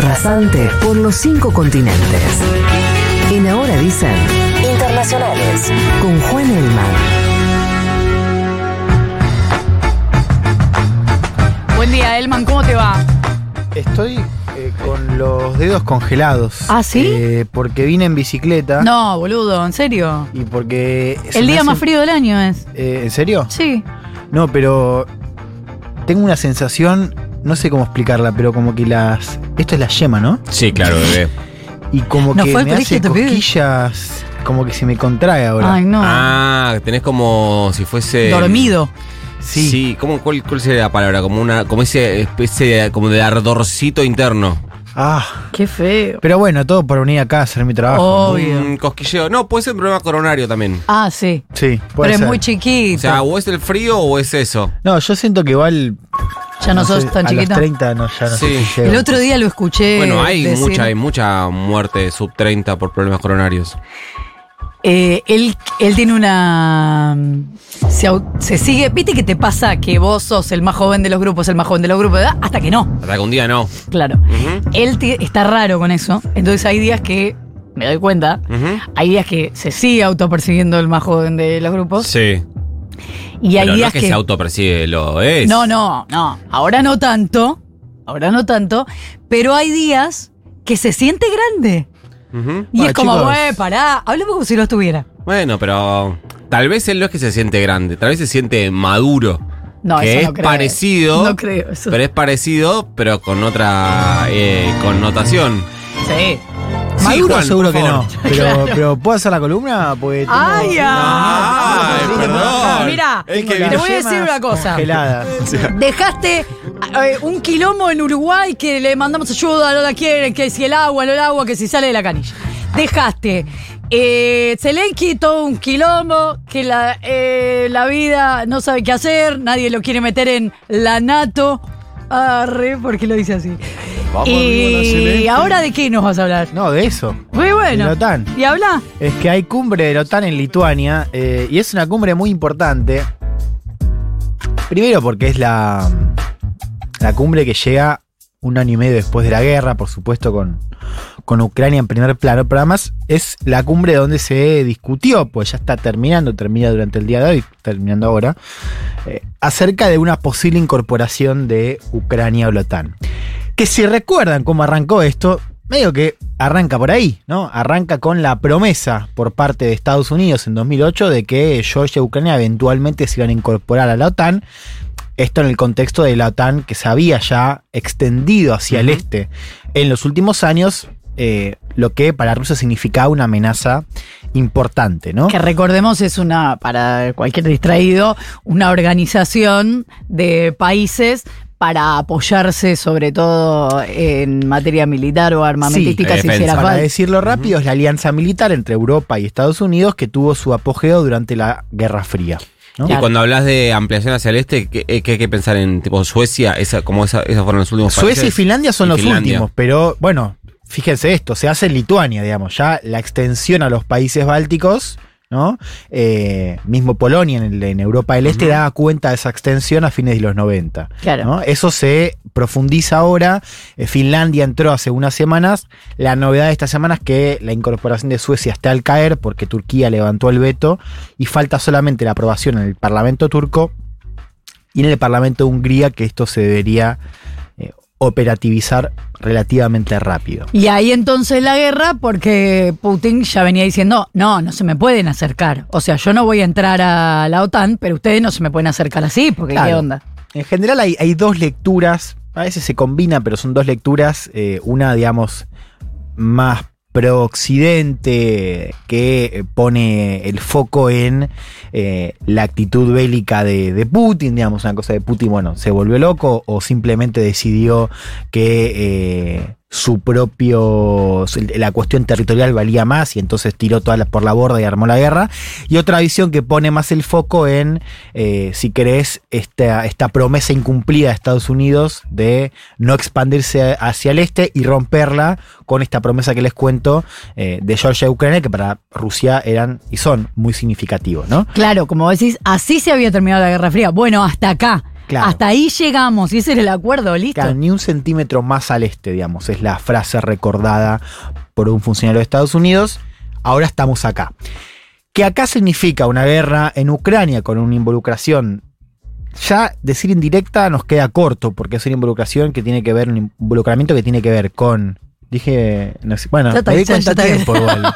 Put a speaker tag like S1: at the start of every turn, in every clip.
S1: rasante por los cinco continentes. En Ahora dicen Internacionales con Juan Elman.
S2: Buen día, Elman, ¿cómo te va?
S3: Estoy eh, con los dedos congelados.
S2: ¿Ah, sí?
S3: Eh, porque vine en bicicleta.
S2: No, boludo, ¿en serio?
S3: Y porque.
S2: El día
S3: hace-
S2: más frío del año es.
S3: Eh, ¿En serio?
S2: Sí.
S3: No, pero. Tengo una sensación. No sé cómo explicarla, pero como que las. Esto es la yema, ¿no?
S4: Sí, claro, bebé.
S3: Y como
S2: ¿No
S3: que me hace cosquillas. Como que se me contrae ahora.
S2: Ay, no.
S4: Ah, tenés como si fuese.
S2: Dormido.
S3: sí.
S4: Sí, ¿cómo, cuál, ¿cuál sería la palabra? Como una, como ese especie de, como de ardorcito interno.
S3: Ah.
S2: Qué feo.
S3: Pero bueno, todo por venir acá a hacer mi trabajo.
S2: Obvio.
S4: Un cosquilleo. No, puede ser un problema coronario también.
S2: Ah, sí.
S3: Sí, puede
S2: Pero es muy chiquito.
S4: O sea, o es el frío o es eso.
S3: No, yo siento que igual.
S2: Ya no, sos
S3: sé,
S2: tan
S3: a
S2: chiquito.
S3: los 30 no, ya no
S4: Sí.
S3: sé si.
S2: El otro día lo escuché.
S4: bueno, hay
S2: decir,
S4: mucha, hay mucha muerte sub 30 por problemas coronarios.
S2: eh, él, él tiene una. Se, sigue. ¿Viste que te pasa que vos sos el más joven de los grupos, el más joven de los grupos, ¿verdad? Hasta que no.
S4: Hasta que un día no.
S2: Claro. Él está raro con eso. Entonces hay días que. Me doy cuenta. Hay días que se sigue autopercibiendo el más joven de los grupos.
S4: Sí.
S2: Y hay
S4: Pero no
S2: días
S4: es que, se autopercibe, lo es.
S2: No, no, no. Ahora no tanto. Ahora no tanto. Pero hay días que se siente grande. Y
S3: Bueno,
S2: es como, güey, pará. Hablemos como si lo estuviera.
S4: Bueno, pero tal vez él no es que se siente grande, tal vez se siente maduro.
S2: No,
S4: que
S2: eso
S4: es
S2: no creo.
S4: parecido.
S2: No creo eso.
S4: Pero es parecido, pero con otra eh, connotación.
S2: Sí.
S3: Maduro
S4: Juan,
S3: seguro que no. Pero, pero ¿puedo hacer la columna? Porque tengo-
S2: Ay, ay,
S4: perdón.
S2: Mira,
S4: Es que
S2: te voy a decir una cosa.
S3: Congeladas.
S2: Dejaste eh, un quilombo en Uruguay que le mandamos ayuda, no la quieren, que si el agua, no el agua, que si sale de la canilla. Dejaste eh, Zelensky todo un quilombo, que la, eh, la vida no sabe qué hacer, nadie lo quiere meter en la NATO. Arre, ¿por qué lo dice así?
S3: Vamos
S2: y ahora de qué nos vas a hablar?
S3: No, de eso.
S2: Muy bueno.
S3: De la OTAN.
S2: ¿Y habla?
S3: Es que hay cumbre de la OTAN en Lituania eh, y es una cumbre muy importante. Primero porque es la, la cumbre que llega un año y medio después de la guerra, por supuesto con, con Ucrania en primer plano, pero además es la cumbre donde se discutió, pues ya está terminando, termina durante el día de hoy, terminando ahora, eh, acerca de una posible incorporación de Ucrania a la OTAN. Que si recuerdan cómo arrancó esto, medio que arranca por ahí, ¿no? Arranca con la promesa por parte de Estados Unidos en 2008 de que Georgia y Ucrania eventualmente se iban a incorporar a la OTAN. Esto en el contexto de la OTAN que se había ya extendido hacia el este en los últimos años, eh, lo que para Rusia significaba una amenaza importante, ¿no?
S2: Que recordemos es una, para cualquier distraído, una organización de países para apoyarse sobre todo en materia militar o armamentística
S4: Sí,
S2: si
S4: defensa.
S2: hiciera
S3: Para decirlo rápido, es la alianza militar entre Europa y Estados Unidos que tuvo su apogeo durante la Guerra Fría. ¿no?
S4: Y
S2: Claro.
S4: cuando hablas de ampliación hacia el este, ¿qué, qué hay que pensar en tipo Suecia? Esa, como esa, esos fueron los últimos
S3: Suecia y
S4: países?
S3: Finlandia son
S4: Y
S3: los
S4: Finlandia.
S3: últimos, pero bueno, fíjense esto, se hace en Lituania, digamos, ya la extensión a los países bálticos, ¿no? Eh, mismo Polonia en, el- en Europa del Este
S4: Ujú.
S3: daba cuenta de esa extensión a fines de los 90.
S2: Claro.
S3: ¿no? Eso se profundiza ahora. Eh, Finlandia entró hace unas semanas. La novedad de esta semana es que la incorporación de Suecia está al caer porque Turquía levantó el veto y falta solamente la aprobación en el Parlamento turco y en el Parlamento de Hungría que esto se debería operativizar relativamente rápido.
S2: Y ahí entonces la guerra, porque Putin ya venía diciendo, no, no se me pueden acercar. O sea, yo no voy a entrar a la OTAN, pero ustedes no se me pueden acercar así, porque qué onda.
S3: En general hay, hay dos lecturas, a veces se combinan, pero son dos lecturas, eh, una digamos más pro-occidente que eh, pone el foco en eh, la actitud bélica de, Putin, digamos, una cosa de Putin, bueno, se volvió loco o simplemente decidió que eh, su propio, la cuestión territorial valía más y entonces tiró toda la, por la borda y armó la guerra. Y otra visión que pone más el foco en, eh, si querés, esta, esta promesa incumplida de Estados Unidos de no expandirse hacia el este y romperla con esta promesa que les cuento eh, de Georgia y Ucrania, que para Rusia eran y son muy significativos, ¿no?
S2: Claro, como decís, así se había terminado la Guerra Fría. Bueno, hasta acá.
S3: Claro.
S2: Hasta ahí llegamos y ese era el acuerdo, listo.
S3: Claro, ni un centímetro más al este, digamos, es la frase recordada por un funcionario de Estados Unidos. Ahora estamos acá. Que acá significa una guerra en Ucrania con una involucración. Ya decir indirecta nos queda corto, porque es una involucración que tiene que ver, un involucramiento que tiene que ver con. Dije. no sé, bueno,
S2: Ya está
S3: me di cuenta
S2: ya
S3: a
S2: está
S3: tiempo igual.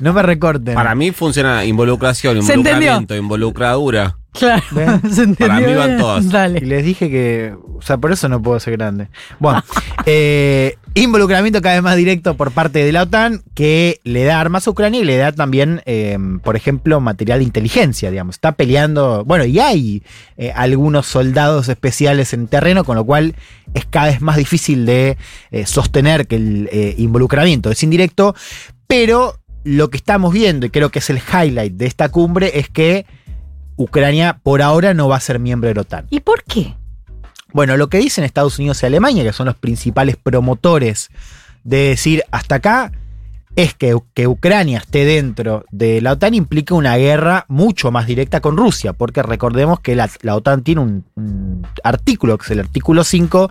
S3: No me recorten.
S4: Para mí funciona involucración, involucramiento, involucradura.
S2: Claro,
S4: Para mí van todas.
S3: Y les dije que. O sea, por eso no puedo ser grande. Bueno, eh, involucramiento cada vez más directo por parte de la OTAN que le da armas a Ucrania y le da también, eh, por ejemplo, material de inteligencia, digamos. Está peleando. Bueno, y hay eh, algunos soldados especiales en terreno, con lo cual es cada vez más difícil de sostener que el involucramiento es indirecto. Pero lo que estamos viendo, y creo que es el highlight de esta cumbre, es que. Ucrania por ahora no va a ser miembro de la OTAN.
S2: ¿Y por qué?
S3: Bueno, lo que dicen Estados Unidos y Alemania, que son los principales promotores de decir hasta acá, es que, que Ucrania esté dentro de la OTAN implica una guerra mucho más directa con Rusia, porque recordemos que la, la OTAN tiene un, un artículo, que es el artículo 5,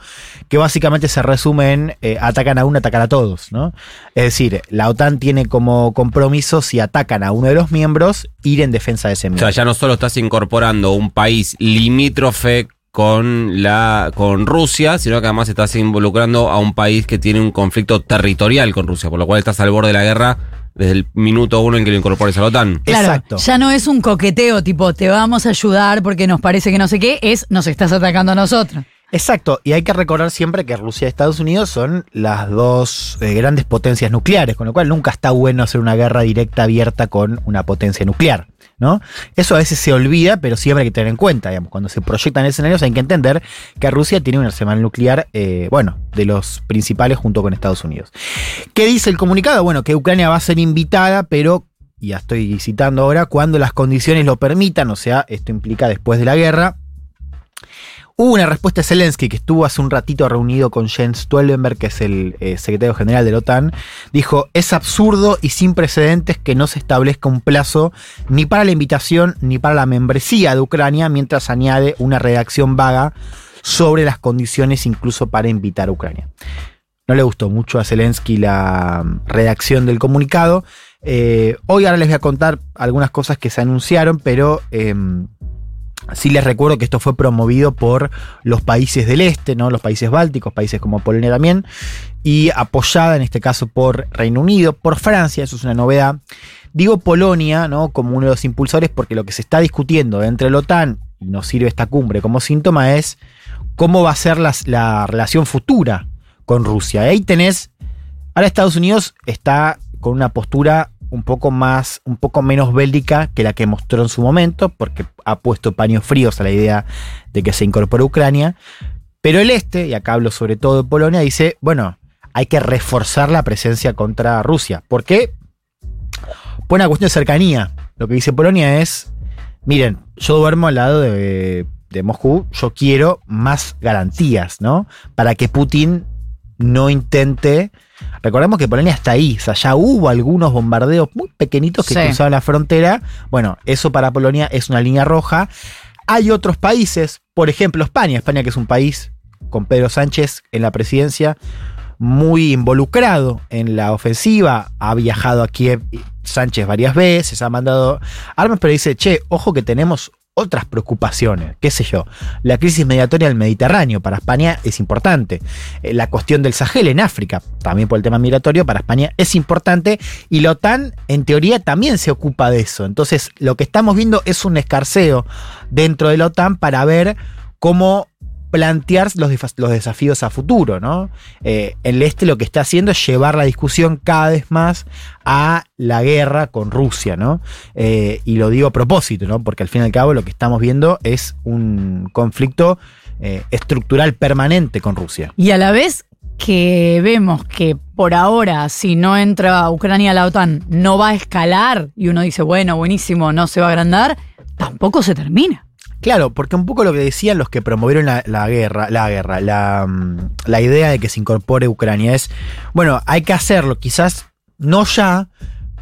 S3: que básicamente se resume en eh, atacan a uno, atacan a todos, ¿no? Es decir, la OTAN tiene como compromiso, si atacan a uno de los miembros, ir en defensa de ese
S4: O
S3: miembro.
S4: sea, ya no solo estás incorporando un país limítrofe con la con Rusia, sino que además estás involucrando a un país que tiene un conflicto territorial con Rusia, por lo cual estás al borde de la guerra desde el minuto uno en que lo incorpores a la OTAN.
S2: Claro,
S3: Exacto.
S2: ya no es un coqueteo tipo te vamos a ayudar porque nos parece que no sé qué, es nos estás atacando a nosotros.
S3: Exacto, y hay que recordar siempre que Rusia y Estados Unidos son las dos eh, grandes potencias nucleares, con lo cual nunca está bueno hacer una guerra directa abierta con una potencia nuclear, ¿no? Eso a veces se olvida, pero siempre hay que tener en cuenta, digamos, cuando se proyectan escenarios hay que entender que Rusia tiene un arsenal nuclear, eh, bueno, de los principales junto con Estados Unidos. ¿Qué dice el comunicado? Bueno, que Ucrania va a ser invitada, pero, ya estoy citando ahora, cuando las condiciones lo permitan, o sea, esto implica después de la guerra, Hubo una respuesta de Zelensky que estuvo hace un ratito reunido con Jens Stoltenberg, que es el eh, secretario general de la OTAN. Dijo: Es absurdo y sin precedentes que no se establezca un plazo ni para la invitación ni para la membresía de Ucrania, mientras añade una redacción vaga sobre las condiciones incluso para invitar a Ucrania. No le gustó mucho a Zelensky la mm, redacción del comunicado. Eh, hoy ahora les voy a contar algunas cosas que se anunciaron, pero em, Sí les recuerdo que esto fue promovido por los países del este, ¿no? Los países bálticos, países como Polonia también, y apoyada en este caso por Reino Unido, por Francia, eso es una novedad. Digo Polonia, ¿no? Como uno de los impulsores, porque lo que se está discutiendo entre la OTAN, y nos sirve esta cumbre como síntoma, es cómo va a ser las- la relación futura con Rusia. Ahí tenés. Ahora Estados Unidos está con una postura un poco más, un poco menos bélica que la que mostró en su momento, porque ha puesto paños fríos a la idea de que se incorpore Ucrania. Pero el este, y acá hablo sobre todo de Polonia, dice, bueno, hay que reforzar la presencia contra Rusia. ¿Por qué? Por una cuestión de cercanía. Lo que dice Polonia es, miren, yo duermo al lado de, de Moscú, yo quiero más garantías, ¿no? Para que Putin no intente... Recordemos que Polonia está ahí, o sea, ya hubo algunos bombardeos muy pequeñitos que
S2: Sí.
S3: cruzaban la frontera. Bueno, eso para Polonia es una línea roja. Hay otros países, por ejemplo España, España que es un país con Pedro Sánchez en la presidencia, muy involucrado en la ofensiva, ha viajado a Kiev Sánchez varias veces, ha mandado armas, pero dice, che, ojo que tenemos otras preocupaciones, qué sé yo, la crisis migratoria del Mediterráneo para España es importante, Eh, la cuestión del Sahel en África, también por el tema migratorio, para España es importante, y la OTAN en teoría también se ocupa de eso, entonces lo que estamos viendo es un escarceo dentro de la OTAN para ver cómo plantear los, desafíos a futuro, ¿no? Eh, el este lo que está haciendo es llevar la discusión cada vez más a la guerra con Rusia, ¿no? Eh, y lo digo a propósito, ¿no? Porque al fin y al cabo lo que estamos viendo es un conflicto eh, estructural permanente con Rusia.
S2: Y a la vez que vemos que por ahora, si no entra Ucrania a la OTAN, no va a escalar y uno dice, bueno, buenísimo, no se va a agrandar, tampoco se termina.
S3: Claro, porque un poco lo que decían los que promovieron la, guerra, la guerra, la, mm, la idea de que se incorpore Ucrania es, bueno, hay que hacerlo, quizás no ya,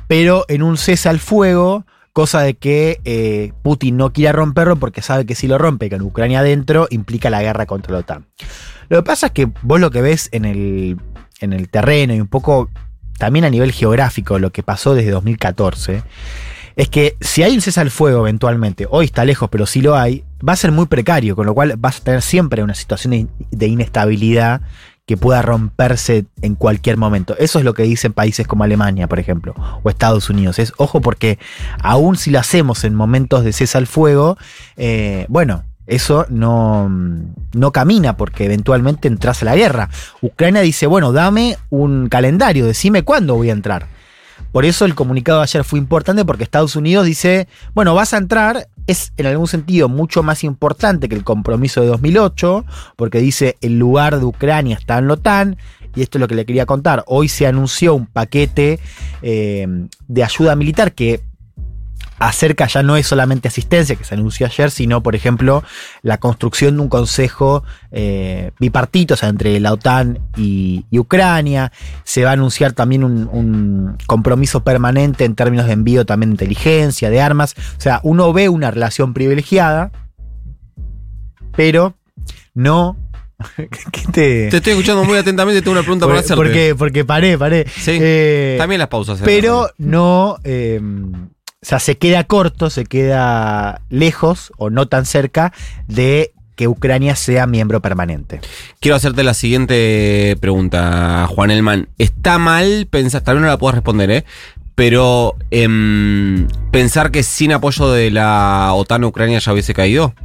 S3: pero en un cese al fuego cosa de que eh, Putin no quiera romperlo porque sabe que si lo rompe con Ucrania adentro implica la guerra contra la OTAN. Lo que pasa es que vos lo que ves en el, en el terreno y un poco también a nivel geográfico lo que pasó desde 2014 es que si hay un cese al fuego eventualmente, hoy está lejos, pero si lo hay, va a ser muy precario, con lo cual vas a tener siempre una situación de- de inestabilidad que pueda romperse en cualquier momento. Eso es lo que dicen países como Alemania, por ejemplo, o Estados Unidos. Es ojo porque aún si lo hacemos en momentos de cese al fuego, eh, bueno, eso no, no camina porque eventualmente entras a la guerra. Ucrania dice, bueno, dame un calendario, decime cuándo voy a entrar. Por eso el comunicado de ayer fue importante porque Estados Unidos dice, bueno, vas a entrar, es en algún sentido mucho más importante que el compromiso de 2008, porque dice el lugar de Ucrania está en la OTAN, y esto es lo que le quería contar. Hoy se anunció un paquete eh, de ayuda militar que acerca ya no es solamente asistencia que se anunció ayer, sino, por ejemplo, la construcción de un consejo eh, bipartito, o sea, entre la OTAN y, y Ucrania. Se va a anunciar también un, un compromiso permanente en términos de envío también de inteligencia, de armas. O sea, uno ve una relación privilegiada, pero no. ¿Qué te.?
S4: Te estoy escuchando muy atentamente, tengo una pregunta para
S3: Por-
S4: hacerte.
S3: porque, porque paré, paré.
S4: Sí,
S3: Eh,
S4: También las pausas. ¿eh?
S3: pero no. eh, o sea, se queda corto, se queda lejos o no tan cerca de que Ucrania sea miembro permanente.
S4: Quiero hacerte la siguiente pregunta, Juan Elman. ¿Está mal pensar, tal vez no la puedas responder, ¿eh? Pero em, pensar que sin apoyo de la OTAN Ucrania ya hubiese caído?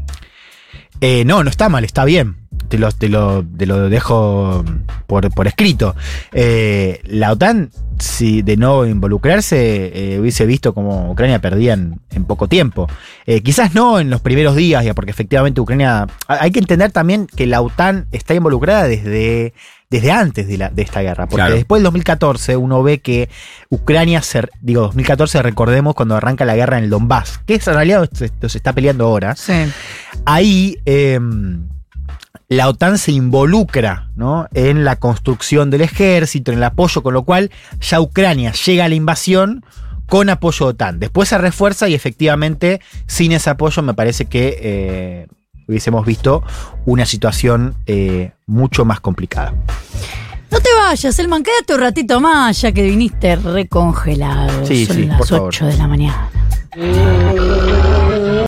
S3: Eh, no, no está mal, está bien. Te lo, te lo, te lo dejo por, por escrito. Eh, la OTAN, si de no involucrarse, eh, hubiese visto como Ucrania perdía en, poco tiempo. Eh, quizás no en los primeros días, ya porque efectivamente Ucrania. ha- Hay que entender también que la OTAN está involucrada desde, desde antes de, la, de esta guerra. Porque
S4: Claro.
S3: después del 2014 uno ve que Ucrania, se, digo, 2014 recordemos cuando arranca la guerra en el Donbass, que es en realidad se, se está peleando ahora
S2: Sí.
S3: ahí eh, la OTAN se involucra ¿no? en la construcción del ejército, en el apoyo, con lo cual ya Ucrania llega a la invasión con apoyo OTAN. Después se refuerza y efectivamente sin ese apoyo me parece que eh, hubiésemos visto una situación eh, mucho más complicada.
S2: No te vayas, Elman, quédate un ratito más, ya que viniste recongelado.
S3: Sí,
S2: Son
S3: sí,
S2: las
S3: por favor.
S2: 8 de la mañana.